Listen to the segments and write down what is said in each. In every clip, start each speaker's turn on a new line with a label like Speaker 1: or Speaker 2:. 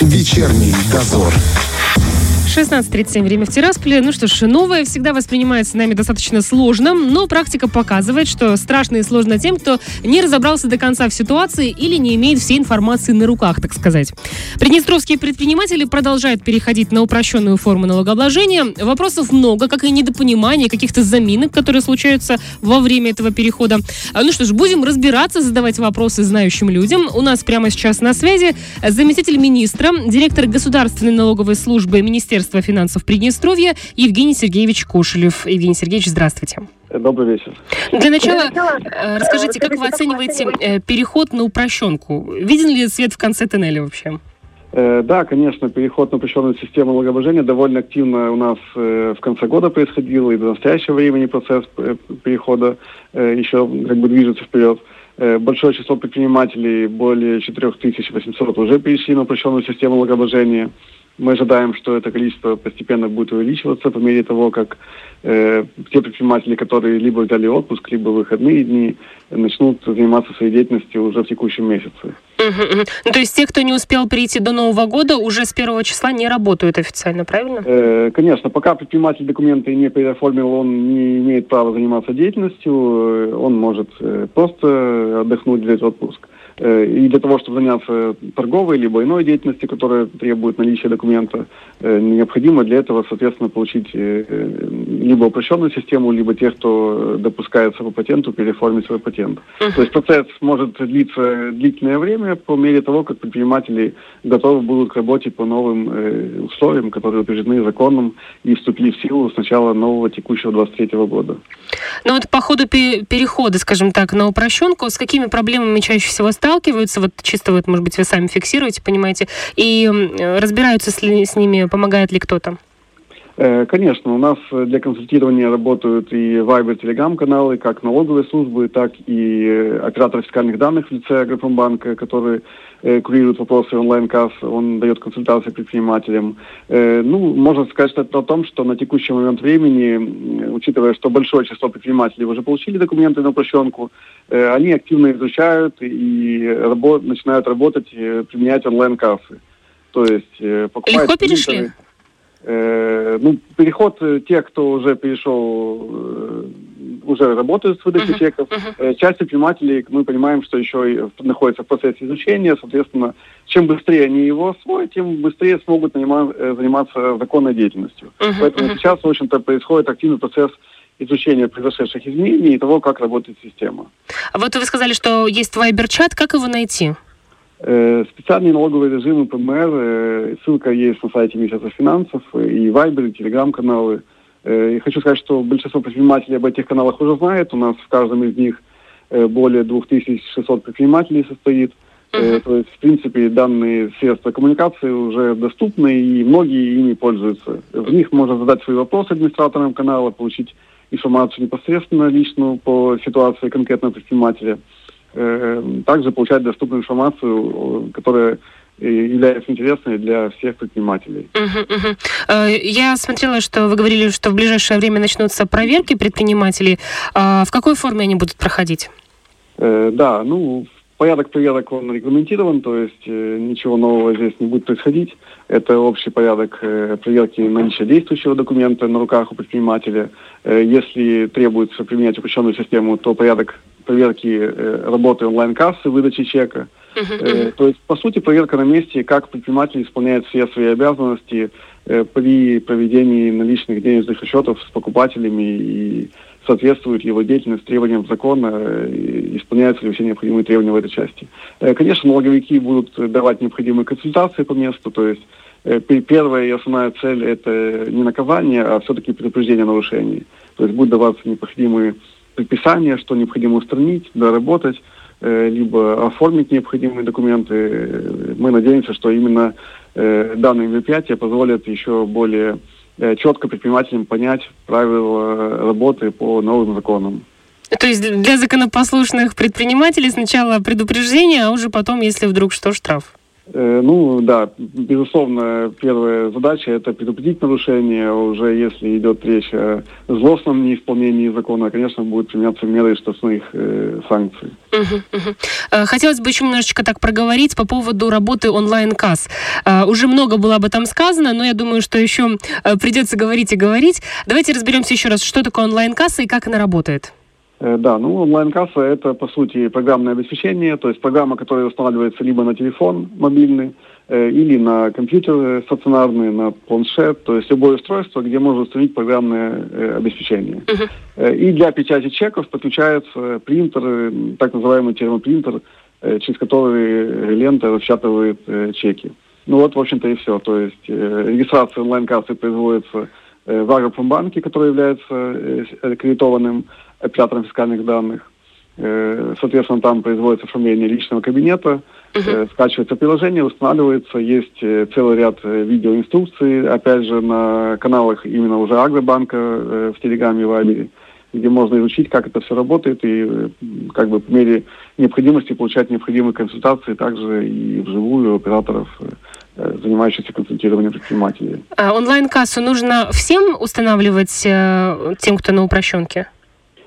Speaker 1: Вечерний дозор.
Speaker 2: 16.37, время в Тирасполе. Ну что ж, новое всегда воспринимается нами достаточно сложно, но практика показывает, что страшно и сложно тем, кто не разобрался до конца в ситуации или не имеет всей информации на руках, так сказать. Приднестровские предприниматели продолжают переходить на упрощенную форму налогообложения. Вопросов много, как и недопонимания, каких-то заминок, которые случаются во время этого перехода. А, Ну что ж, будем разбираться, задавать вопросы знающим людям. У нас прямо сейчас на связи заместитель министра, директор Государственной налоговой службы Министерства финансов Приднестровья Евгений Сергеевич Кошелев. Евгений Сергеевич, здравствуйте.
Speaker 3: Добрый вечер.
Speaker 2: Для начала э, расскажите, как вы оцениваете э, переход на упрощенку? Виден ли свет в конце тоннеля вообще?
Speaker 3: Э, Да, конечно, переход на упрощенную систему налогообложения довольно активно у нас в конце года происходил, и до настоящего времени процесс перехода еще как бы движется вперед. Большое число предпринимателей, более 4800, уже перешли на упрощенную систему налогообложения. Мы ожидаем, что это количество постепенно будет увеличиваться по мере того, как э, те предприниматели, которые либо взяли отпуск, либо выходные дни, начнут заниматься своей деятельностью уже в текущем месяце.
Speaker 2: Мгм. Ну, то есть те, кто не успел перейти до Нового года, уже с первого числа не работают официально, правильно?
Speaker 3: Э, Конечно, пока предприниматель документы не переоформил, он не имеет права заниматься деятельностью, э, он может э, просто отдохнуть, взять отпуск. Э, И для того, чтобы заняться торговой либо иной деятельностью, которая требует наличия документа, э, необходимо для этого, соответственно, получить э, либо упрощенную систему, либо тех, кто допускается по патенту, переоформить свой патент. То есть процесс может длиться длительное время по мере того, как предприниматели готовы будут к работе по новым условиям, которые утверждены законом и вступили в силу с начала нового текущего 23 года.
Speaker 2: Но вот по ходу пе- перехода, скажем так, на упрощенку, с какими проблемами чаще всего сталкиваются? Вот чисто вот, может быть, вы сами фиксируете, понимаете, и разбираются с, с ними, помогает ли кто-то?
Speaker 3: Э, Конечно, у нас для консультирования работают и Viber, Telegram каналы, как налоговые службы, так и э, оператор фискальных данных в лице Агропромбанка, который э, курирует вопросы онлайн-касс, он дает консультации предпринимателям. Э, Ну, можно сказать что о том, что на текущий момент времени, учитывая, что большое число предпринимателей уже получили документы на упрощенку, э, они активно изучают и рабо- начинают работать, применять онлайн-кассы. То есть покупают
Speaker 2: Легко перешли?
Speaker 3: принтеры, ну, переход, э, те, кто уже перешел, э, уже работают с выдачей
Speaker 2: Мгм,
Speaker 3: чеков. Э, часть предпринимателей, мы понимаем, что еще и в- процессе изучения, соответственно, чем быстрее они его освоят, тем быстрее смогут э, заниматься законной деятельностью.
Speaker 2: Мгм,
Speaker 3: Поэтому
Speaker 2: мгм.
Speaker 3: сейчас, в общем-то, происходит активный процесс изучения произошедших изменений и того, как работает система.
Speaker 2: А Вот вы сказали, что есть Viber-чат, как его найти?
Speaker 3: Э, Специальные налоговые режимы ПМР, э, ссылка есть на сайте Министерства финансов, и Viber, и Telegram-каналы. Э, И хочу сказать, что большинство предпринимателей об этих каналах уже знает. У нас в каждом из них более 2600 предпринимателей состоит.
Speaker 2: Мгм.
Speaker 3: То есть, в принципе, данные средства коммуникации уже доступны, и многие ими пользуются. В них можно задать свои вопросы администраторам канала, получить информацию непосредственно личную по ситуации конкретного предпринимателя. Э, Также получать доступную информацию, которая является интересной для всех предпринимателей.
Speaker 2: Мгм. Э, Я смотрела, что вы говорили, что в ближайшее время начнутся проверки предпринимателей. А В какой форме они будут проходить?
Speaker 3: Э, Да, ну, порядок проверок он регламентирован, то есть ничего нового здесь не будет происходить. Это общий порядок проверки наличия действующего документа на руках у предпринимателя. Если требуется применять упрощенную систему, то порядок проверки э, работы онлайн-кассы, выдачи чека.
Speaker 2: Мгм.
Speaker 3: То есть, по сути, проверка на месте, как предприниматель исполняет все свои обязанности э, при проведении наличных денежных расчетов с покупателями и соответствует его деятельность требованиям закона, исполняются ли все необходимые требования в этой части. Конечно, налоговики будут давать необходимые консультации по месту, то есть пе- первая и основная цель – это не наказание, а все-таки предупреждение нарушений. То есть будут даваться необходимые предписания, что необходимо устранить, доработать, э, либо оформить необходимые документы. Э, Мы надеемся, что именно э, данные мероприятия позволят еще более четко предпринимателям понять правила работы по новым законам.
Speaker 2: То есть для законопослушных предпринимателей сначала предупреждение, а уже потом, если вдруг что, штраф.
Speaker 3: Э, ну да, безусловно, первая задача это предупредить нарушение. Уже если идет речь о злостном неисполнении закона, конечно, будут применяться меры штрафных э, санкций.
Speaker 2: Угу, угу. Хотелось бы еще немножечко так проговорить по поводу работы онлайн-касс. Э, уже много было об этом сказано, но я думаю, что еще придется говорить и говорить. Давайте разберемся еще раз, что такое онлайн-касса и как она работает.
Speaker 3: Э, да, ну онлайн-касса это по сути программное обеспечение, то есть программа, которая устанавливается либо на телефон мобильный, э, или на компьютер стационарный, на планшет, то есть любое устройство, где можно установить программное э, обеспечение. Uh-huh. Э, и для печати чеков подключается принтер, э, так называемый термопринтер, э, через который лента распечатывает э, чеки. Ну вот, в общем-то, и все. То есть э, регистрация онлайн-кассы производится э, в Агропромбанке, который является э, аккредитованным оператором фискальных данных. Э, соответственно, там производится оформление личного кабинета, uh-huh. скачивается приложение, устанавливается, есть э, целый ряд видеоинструкций, опять же, на каналах именно уже Агробанка в Телеграме и Вайбере, где можно изучить, как это все работает и как бы по мере необходимости получать необходимые консультации также и вживую операторов занимающихся консультированием предпринимателей.
Speaker 2: А онлайн-кассу нужно всем устанавливать тем, кто на упрощенке?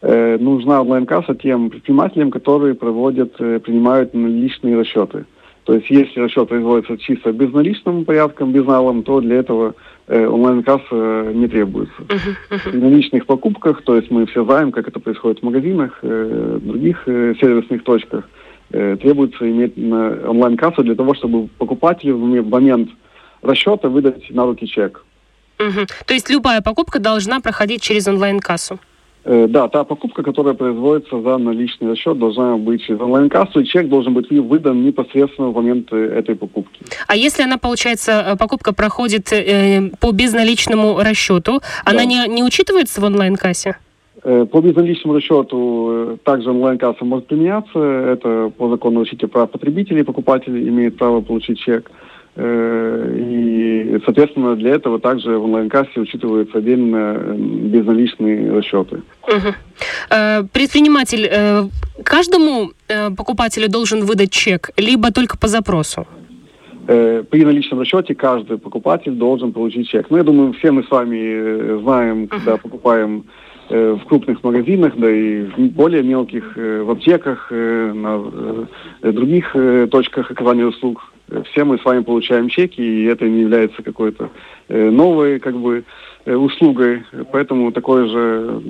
Speaker 3: Э, нужна онлайн-касса тем предпринимателям, которые проводят, э, принимают наличные расчеты. То есть если расчет производится чисто безналичным порядком, безналом, то для этого э, онлайн-касса не требуется. Uh-huh, uh-huh. При наличных покупках, то есть мы все знаем, как это происходит в магазинах, э, других э, сервисных точках, э, требуется иметь онлайн-кассу для того, чтобы покупателю в момент расчета выдать на руки чек.
Speaker 2: Uh-huh. То есть любая покупка должна проходить через онлайн-кассу?
Speaker 3: Э, да, та покупка, которая производится за наличный расчет, должна быть через онлайн-кассу, и чек должен быть выдан непосредственно в момент э, этой покупки.
Speaker 2: А если она, получается, э, покупка проходит э, по безналичному расчету, да. она не, не учитывается в онлайн-кассе?
Speaker 3: По безналичному расчету также онлайн-касса может применяться. Это по закону защиты прав потребителей. Покупатель имеет право получить чек. Э, и, соответственно, для этого также в онлайн-кассе учитываются отдельно безналичные расчеты.
Speaker 2: Угу. Предприниматель э, каждому покупателю должен выдать чек, либо только по запросу?
Speaker 3: При наличном расчете каждый покупатель должен получить чек. Ну, я думаю, все мы с вами знаем, когда покупаем в крупных магазинах, да и в более мелких, в аптеках, на других точках оказания услуг все мы с вами получаем чеки, и это не является какой-то э, новой как бы э, услугой, поэтому такое же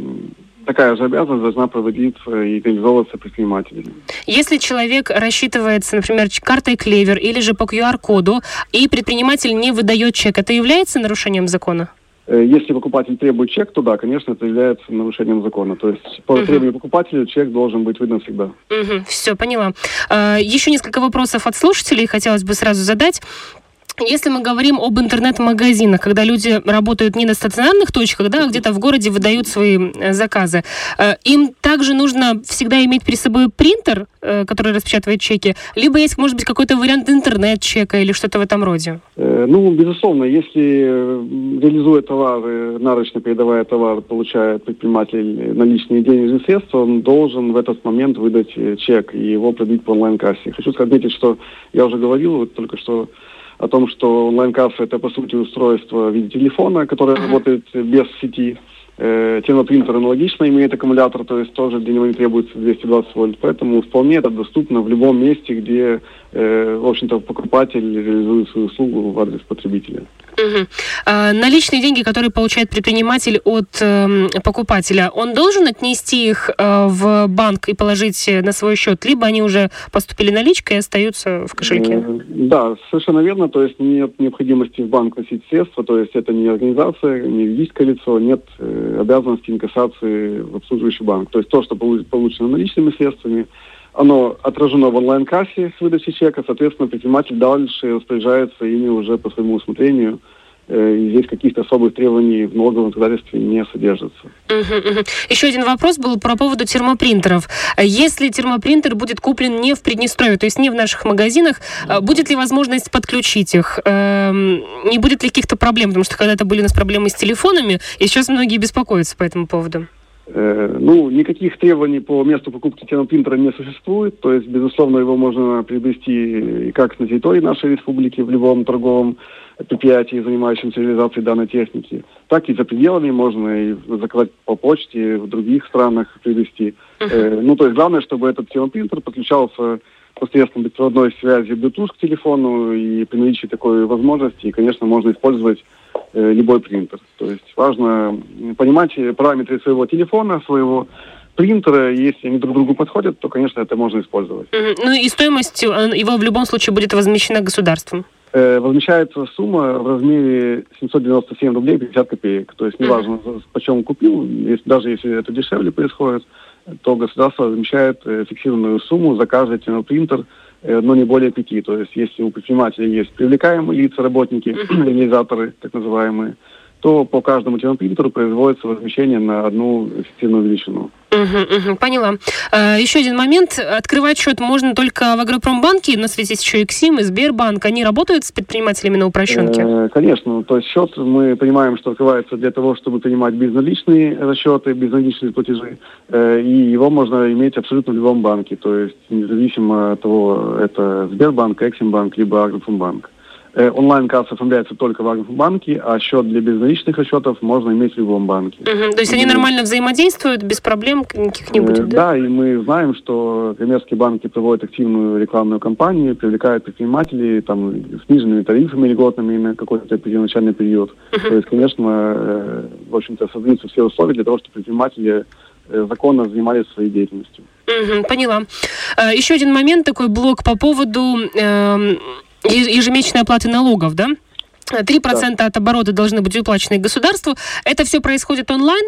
Speaker 3: такая же обязанность должна проводиться и реализовываться предпринимателями.
Speaker 2: Если человек рассчитывается, например, картой Клевер или же по QR-коду, и предприниматель не выдает чек, это является нарушением закона?
Speaker 3: Э, если покупатель требует чек, то да, конечно, это является нарушением закона. То есть по угу. требованию покупателя чек должен быть выдан всегда.
Speaker 2: Угу, все, поняла. А, еще несколько вопросов от слушателей хотелось бы сразу задать. Если мы говорим об интернет-магазинах, когда люди работают не на стационарных точках, да, а где-то в городе выдают свои э, заказы, э, им также нужно всегда иметь при собой принтер, э, который распечатывает чеки, либо есть, может быть, какой-то вариант интернет-чека или что-то в этом роде?
Speaker 3: Ну, безусловно, если реализуя товар, нарочно передавая товар, получает предприниматель наличные денежные средства, он должен в этот момент выдать чек и его пробить по онлайн-кассе. Хочу отметить, что я уже говорил вот только что о том, что онлайн-касса это по сути устройство в виде телефона, которое uh-huh. работает без сети. Э, термопринтер аналогично имеет аккумулятор, то есть тоже для него не требуется 220 вольт, поэтому вполне это доступно в любом месте, где, э, в общем-то, покупатель реализует свою услугу в адрес потребителя.
Speaker 2: Угу. А, наличные деньги, которые получает предприниматель от э, покупателя, он должен отнести их э, в банк и положить на свой счет, либо они уже поступили наличкой и остаются в кошельке? Э,
Speaker 3: да, совершенно верно. То есть нет необходимости в банк носить средства, то есть это не организация, не юридическое лицо, нет э, обязанности инкассации в обслуживающий банк. То есть то, что получено наличными средствами, оно отражено в онлайн-кассе с выдачей чека, соответственно, предприниматель дальше распоряжается ими уже по своему усмотрению. Э, и здесь каких-то особых требований в налоговом законодательстве не содержится.
Speaker 2: Угу, угу. Еще один вопрос был про поводу термопринтеров. Если термопринтер будет куплен не в Приднестровье, то есть не в наших магазинах, э, будет ли возможность подключить их? Эм, не будет ли каких-то проблем? Потому что когда-то были у нас проблемы с телефонами, и сейчас многие беспокоятся по этому поводу.
Speaker 3: Э, ну, никаких требований по месту покупки термопринтера не существует. То есть, безусловно, его можно приобрести как на территории нашей республики, в любом торговом предприятии, занимающемся реализацией данной техники, так и за пределами можно и заказать по почте в других странах привезти. Uh-huh. ну, то есть главное, чтобы этот термопринтер подключался посредством беспроводной связи Bluetooth к телефону, и при наличии такой возможности, конечно, можно использовать э, любой принтер. То есть важно понимать параметры своего телефона, своего принтера, если они друг другу подходят, то, конечно, это можно использовать.
Speaker 2: Ну и стоимость э, его в любом случае будет возмещена государством?
Speaker 3: Э, возмещается сумма в размере 797 рублей 50 копеек. То есть неважно, почем купил, если, даже если это дешевле происходит, то государство возмещает э, фиксированную сумму за каждый термопринтер, э, но не более пяти. То есть если у предпринимателя есть привлекаемые лица, работники, реализаторы, так называемые, то по каждому термопринтеру производится возмещение на одну эффективную величину.
Speaker 2: Угу, угу, поняла. А, еще один момент. Открывать счет можно только в Агропромбанке, на свете есть еще Эксим и Сбербанк. Они работают с предпринимателями на упрощенке? Э,
Speaker 3: конечно. То есть счет мы понимаем, что открывается для того, чтобы принимать безналичные расчеты, безналичные платежи. Э, и его можно иметь абсолютно в любом банке. То есть независимо от того, это Сбербанк, Эксимбанк, либо Агропромбанк. Э, онлайн-касса оформляется только в банке, а счет для безналичных расчетов можно иметь в любом банке.
Speaker 2: Угу, то есть они нормально взаимодействуют, без проблем будет,
Speaker 3: э, да? Да, и мы знаем, что коммерческие банки проводят активную рекламную кампанию, привлекают предпринимателей там, с нижними тарифами льготными на какой-то первоначальный период. Угу. То есть, конечно, э, в общем-то, создаются все условия для того, чтобы предприниматели законно занимались своей деятельностью.
Speaker 2: Угу, поняла. Еще один момент, такой блок по поводу э, ежемесячной оплаты налогов, да? 3% да. от оборота должны быть выплачены государству. Это все происходит онлайн?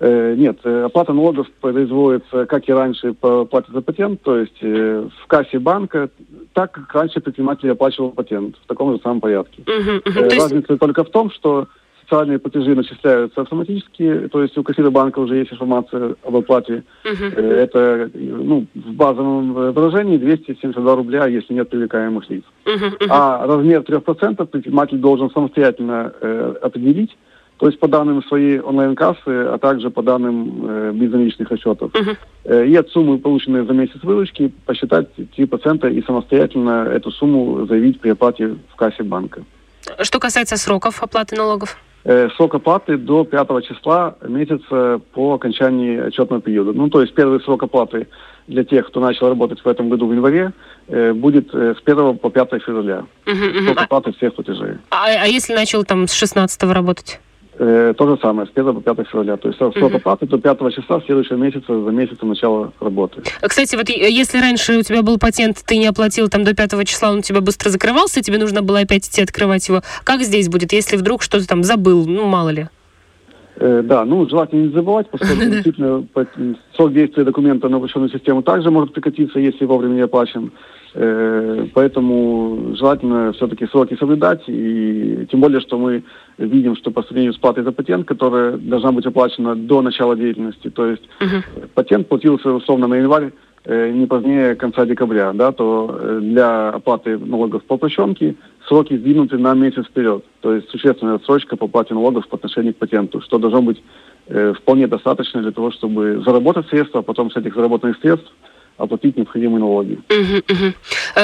Speaker 3: Э, нет, э, оплата налогов производится, как и раньше, по оплате за патент, то есть э, в кассе банка, так как раньше предприниматель оплачивал патент, в таком же самом порядке. Uh-huh, uh-huh. Разница есть... только в том, что социальные платежи начисляются автоматически, то есть у кассира банка уже есть информация об оплате. Uh-huh. Это ну, в базовом выражении 272 рубля, если нет привлекаемых лиц. Uh-huh. Uh-huh. А размер 3% предприниматель должен самостоятельно э, определить, то есть по данным своей онлайн-кассы, а также по данным э, безналичных расчетов. Uh-huh. Э, и от суммы, полученной за месяц выручки, посчитать 3% и самостоятельно эту сумму заявить при оплате в кассе банка.
Speaker 2: Что касается сроков оплаты налогов?
Speaker 3: Э, срок оплаты до 5 числа месяца по окончании отчетного периода. Ну, то есть первый срок оплаты для тех, кто начал работать в этом году в январе, э, будет э, с 1 по 5 февраля. Срок оплаты всех платежей.
Speaker 2: А, а если начал там с 16 работать?
Speaker 3: Э, то же самое, с 1 по 5 февраля. То есть срок угу. оплаты до 5 числа следующего месяца, за месяцем начала работы.
Speaker 2: Кстати, вот если раньше у тебя был патент, ты не оплатил там до 5 числа, он у тебя быстро закрывался, тебе нужно было опять идти открывать его. Как здесь будет, если вдруг что-то там забыл, ну мало ли?
Speaker 3: Э, да, ну, желательно не забывать, поскольку действительно срок действия документа на обращенную систему также может прекратиться, если вовремя не оплачен. Э, поэтому желательно все-таки сроки соблюдать, и тем более, что мы видим, что по сравнению с платой за патент, которая должна быть оплачена до начала деятельности, то есть uh-huh. патент платился условно на январь, не позднее конца декабря, да, то э, для оплаты налогов по упрощенке сроки сдвинуты на месяц вперед. То есть существенная отсрочка по плате налогов по отношению к патенту, что должно быть э, вполне достаточно для того, чтобы заработать средства, а потом с этих заработанных средств оплатить необходимые налоги.
Speaker 2: Угу, угу.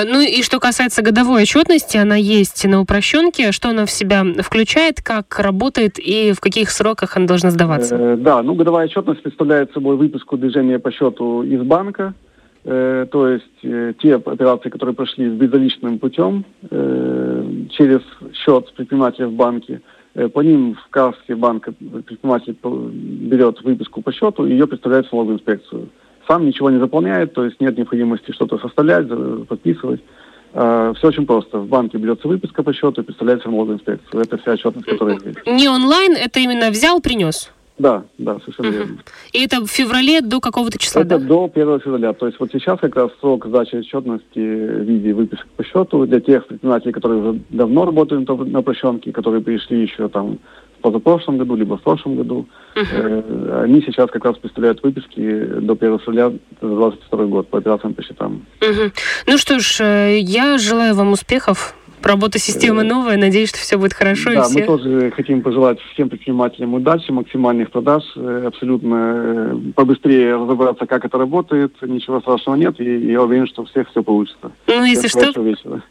Speaker 2: Ну и что касается годовой отчетности, она есть на упрощенке. Что она в себя включает, как работает и в каких сроках она должна сдаваться?
Speaker 3: Э, да, ну годовая отчетность представляет собой выписку движения по счету из банка, э, то есть э, те операции, которые прошли безналичным путем э, через счет предпринимателя в банке, э, по ним в кассе банка предприниматель берет выписку по счету и ее представляет в налоговую инспекцию сам ничего не заполняет, то есть нет необходимости что-то составлять, подписывать. А, Все очень просто. В банке берется выписка по счету и представляется в налоговую инспекцию. Это вся отчетность, которая есть.
Speaker 2: Не онлайн, это именно взял, принес?
Speaker 3: Да, да, совершенно uh-huh. верно.
Speaker 2: И это в феврале до какого-то числа,
Speaker 3: Это да? до 1 февраля. То есть вот сейчас как раз срок сдачи отчетности в виде выписок по счету для тех предпринимателей, которые уже давно работают на упрощенке, которые пришли еще там позапрошлом году, либо в прошлом году. Uh-huh. Они сейчас как раз представляют выписки до 1 февраля 2022 год по операциям по счетам.
Speaker 2: Uh-huh. Ну что ж, э, я желаю вам успехов Работа системы новая, надеюсь, что все будет хорошо.
Speaker 3: Да,
Speaker 2: и все...
Speaker 3: мы тоже хотим пожелать всем предпринимателям удачи, максимальных продаж, абсолютно побыстрее разобраться, как это работает, ничего страшного нет, и я уверен, что у всех все получится.
Speaker 2: Ну, если что...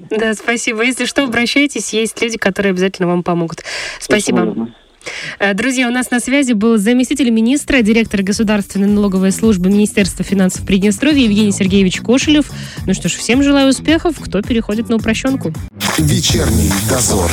Speaker 2: Да, спасибо. Если что, обращайтесь, есть люди, которые обязательно вам помогут. Спасибо. Э, друзья, у нас на связи был заместитель министра, директор Государственной налоговой службы Министерства финансов Приднестровья Евгений Сергеевич Кошелев. Ну что ж, всем желаю успехов, кто переходит на упрощенку.
Speaker 1: Вечерний дозор.